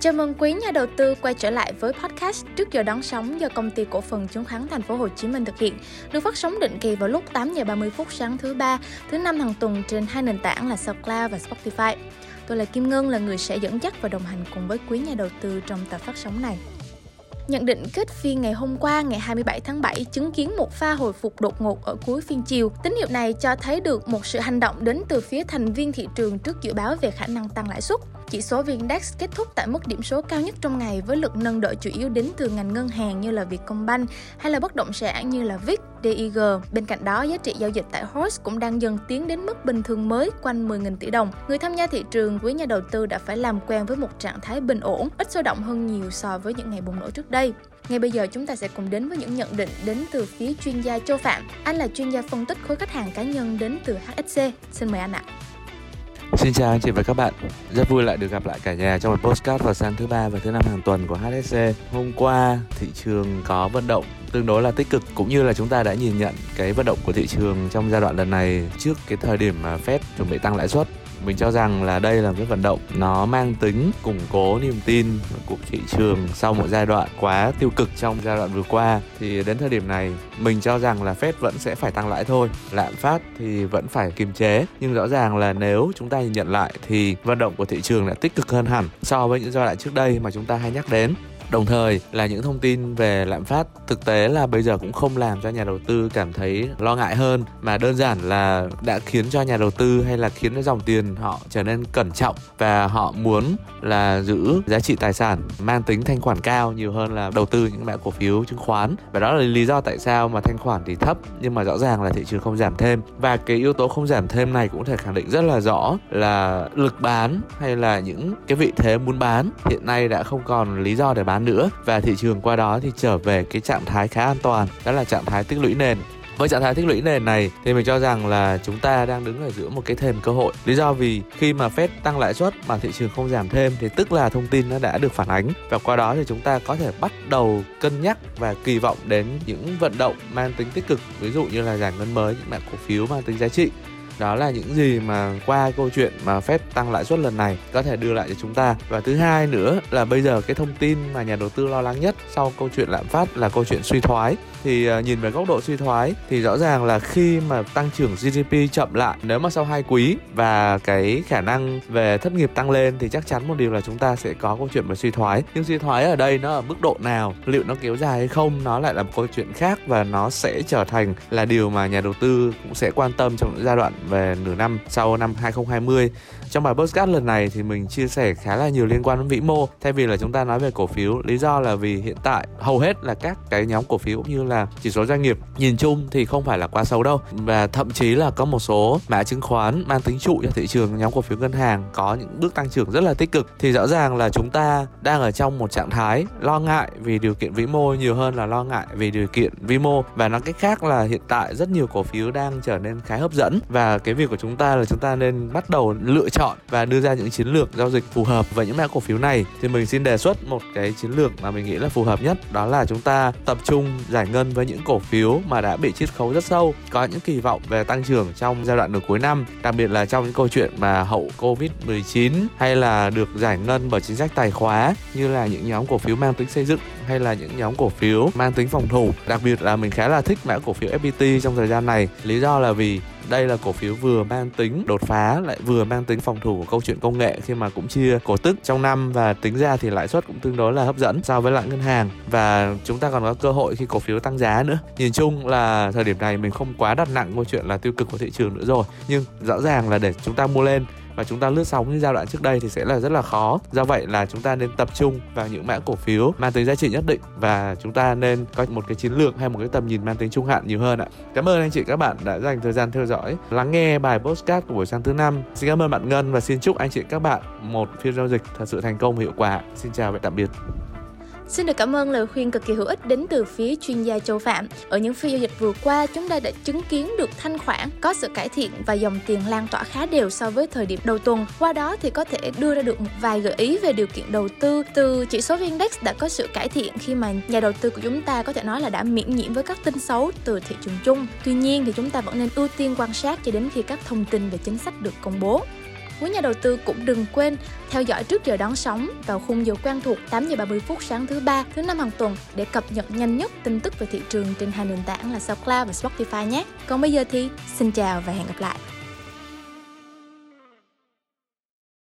Chào mừng quý nhà đầu tư quay trở lại với podcast trước giờ đón sóng do công ty cổ phần chứng khoán Thành phố Hồ Chí Minh thực hiện, được phát sóng định kỳ vào lúc 8 giờ 30 phút sáng thứ ba, thứ năm hàng tuần trên hai nền tảng là SoundCloud và Spotify. Tôi là Kim Ngân là người sẽ dẫn dắt và đồng hành cùng với quý nhà đầu tư trong tập phát sóng này. Nhận định kết phiên ngày hôm qua ngày 27 tháng 7 chứng kiến một pha hồi phục đột ngột ở cuối phiên chiều. Tín hiệu này cho thấy được một sự hành động đến từ phía thành viên thị trường trước dự báo về khả năng tăng lãi suất. Chỉ số VN-Index kết thúc tại mức điểm số cao nhất trong ngày với lực nâng đỡ chủ yếu đến từ ngành ngân hàng như là Vietcombank hay là bất động sản như là VIX, DIG. Bên cạnh đó, giá trị giao dịch tại HOSE cũng đang dần tiến đến mức bình thường mới quanh 10.000 tỷ đồng. Người tham gia thị trường, quý nhà đầu tư đã phải làm quen với một trạng thái bình ổn, ít sôi động hơn nhiều so với những ngày bùng nổ trước đây. Ngay bây giờ chúng ta sẽ cùng đến với những nhận định đến từ phía chuyên gia Châu Phạm. Anh là chuyên gia phân tích khối khách hàng cá nhân đến từ HSC. Xin mời anh ạ. Xin chào anh chị và các bạn. Rất vui lại được gặp lại cả nhà trong một postcard vào sáng thứ ba và thứ năm hàng tuần của HSC. Hôm qua, thị trường có vận động tương đối là tích cực, cũng như là chúng ta đã nhìn nhận cái vận động của thị trường trong giai đoạn lần này trước cái thời điểm mà Fed chuẩn bị tăng lãi suất mình cho rằng là đây là một cái vận động, nó mang tính củng cố niềm tin của thị trường sau một giai đoạn quá tiêu cực trong giai đoạn vừa qua. Thì đến thời điểm này, mình cho rằng là Fed vẫn sẽ phải tăng lãi thôi, lạm phát thì vẫn phải kiềm chế. Nhưng rõ ràng là nếu chúng ta nhìn nhận lại thì vận động của thị trường đã tích cực hơn hẳn so với những giai đoạn trước đây mà chúng ta hay nhắc đến. Đồng thời là những thông tin về lạm phát, thực tế là bây giờ cũng không làm cho nhà đầu tư cảm thấy lo ngại hơn, mà đơn giản là đã khiến cho nhà đầu tư hay là khiến cho dòng tiền họ trở nên cẩn trọng và họ muốn là giữ giá trị tài sản mang tính thanh khoản cao nhiều hơn là đầu tư những mã cổ phiếu, chứng khoán. Và đó là lý do tại sao mà thanh khoản thì thấp, nhưng mà rõ ràng là thị trường không giảm thêm. Và cái yếu tố không giảm thêm này cũng thể khẳng định rất là rõ là lực bán hay là những cái vị thế muốn bán hiện nay đã không còn lý do để bán nữa. Và thị trường qua đó thì trở về cái trạng thái khá an toàn, đó là trạng thái tích lũy nền. Với trạng thái tích lũy nền này thì mình cho rằng là chúng ta đang đứng ở giữa một cái thềm cơ hội. Lý do vì khi mà Fed tăng lãi suất mà thị trường không giảm thêm thì tức là thông tin nó đã được phản ánh. Và qua đó thì chúng ta có thể bắt đầu cân nhắc và kỳ vọng đến những vận động mang tính tích cực, ví dụ như là giải ngân mới, những mã cổ phiếu mang tính giá trị đó là những gì mà qua câu chuyện mà Fed tăng lãi suất lần này có thể đưa lại cho chúng ta. Và thứ hai nữa là bây giờ cái thông tin mà nhà đầu tư lo lắng nhất sau câu chuyện lạm phát là câu chuyện suy thoái. Thì ờ, nhìn về góc độ suy thoái thì rõ ràng là khi mà tăng trưởng GDP chậm lại, nếu mà sau hai quý và cái khả năng về thất nghiệp tăng lên thì chắc chắn một điều là chúng ta sẽ có câu chuyện về suy thoái. Nhưng suy thoái ở đây nó ở mức độ nào, liệu nó kéo dài hay không, nó lại là một câu chuyện khác và nó sẽ trở thành là điều mà nhà đầu tư cũng sẽ quan tâm trong những giai đoạn về nửa năm sau năm 2020 trong bài podcast lần này thì mình chia sẻ khá là nhiều liên quan đến vĩ mô. Thay vì là chúng ta nói về cổ phiếu, lý do là vì hiện tại hầu hết là các cái nhóm cổ phiếu cũng như là chỉ số doanh nghiệp nhìn chung thì không phải là quá xấu đâu. Và thậm chí là có một số mã chứng khoán mang tính trụ cho thị trường nhóm cổ phiếu ngân hàng có những bước tăng trưởng rất là tích cực. Thì rõ ràng là chúng ta đang ở trong một trạng thái lo ngại vì điều kiện vĩ mô nhiều hơn là lo ngại vì điều kiện vĩ mô. Và nói cách khác là hiện tại rất nhiều cổ phiếu đang trở nên khá hấp dẫn. Và cái việc của chúng ta là chúng ta nên bắt đầu lựa chọn và đưa ra những chiến lược giao dịch phù hợp với những mã cổ phiếu này. Thì mình xin đề xuất một cái chiến lược mà mình nghĩ là phù hợp nhất, đó là chúng ta tập trung giải ngân với những cổ phiếu mà đã bị chiết khấu rất sâu, có những kỳ vọng về tăng trưởng trong giai đoạn nửa cuối năm, đặc biệt là trong những câu chuyện mà hậu covid 19 hay là được giải ngân bởi chính sách tài khóa như là những nhóm cổ phiếu mang tính xây dựng hay là những nhóm cổ phiếu mang tính phòng thủ. Đặc biệt là mình khá là thích mã cổ phiếu FPT trong thời gian này. Lý do là vì đây là cổ phiếu vừa mang tính đột phá, lại vừa mang tính phòng thủ của câu chuyện công nghệ khi mà cũng chia cổ tức trong năm và tính ra thì lãi suất cũng tương đối là hấp dẫn so với lại ngân hàng. Và chúng ta còn có cơ hội khi cổ phiếu tăng giá nữa. Nhìn chung là thời điểm này mình không quá đặt nặng câu chuyện là tiêu cực của thị trường nữa rồi. Nhưng rõ ràng là để chúng ta mua lên và chúng ta lướt sóng như giai đoạn trước đây thì sẽ là rất là khó. Do vậy là chúng ta nên tập trung vào những mã cổ phiếu mang tính giá trị nhất định và chúng ta nên có một cái chiến lược hay một cái tầm nhìn mang tính trung hạn nhiều hơn ạ. Cảm ơn anh chị các bạn đã dành thời gian theo dõi, lắng nghe bài postcard của buổi sáng thứ năm. Xin cảm ơn bạn ngân và xin chúc anh chị các bạn một phiên giao dịch thật sự thành công và hiệu quả. Xin chào và tạm biệt. Xin được cảm ơn lời khuyên cực kỳ hữu ích đến từ phía chuyên gia Châu Phạm. Ở những phiên giao dịch vừa qua, chúng ta đã chứng kiến được thanh khoản có sự cải thiện và dòng tiền lan tỏa khá đều so với thời điểm đầu tuần. Qua đó thì có thể đưa ra được một vài gợi ý về điều kiện đầu tư từ chỉ số index đã có sự cải thiện khi mà nhà đầu tư của chúng ta có thể nói là đã miễn nhiễm với các tin xấu từ thị trường chung. Tuy nhiên thì chúng ta vẫn nên ưu tiên quan sát cho đến khi các thông tin về chính sách được công bố. Quý nhà đầu tư cũng đừng quên theo dõi trước giờ đón sóng vào khung giờ quen thuộc 8 giờ 30 phút sáng thứ ba, thứ năm hàng tuần để cập nhật nhanh nhất tin tức về thị trường trên hai nền tảng là SoundCloud và Spotify nhé. Còn bây giờ thì xin chào và hẹn gặp lại.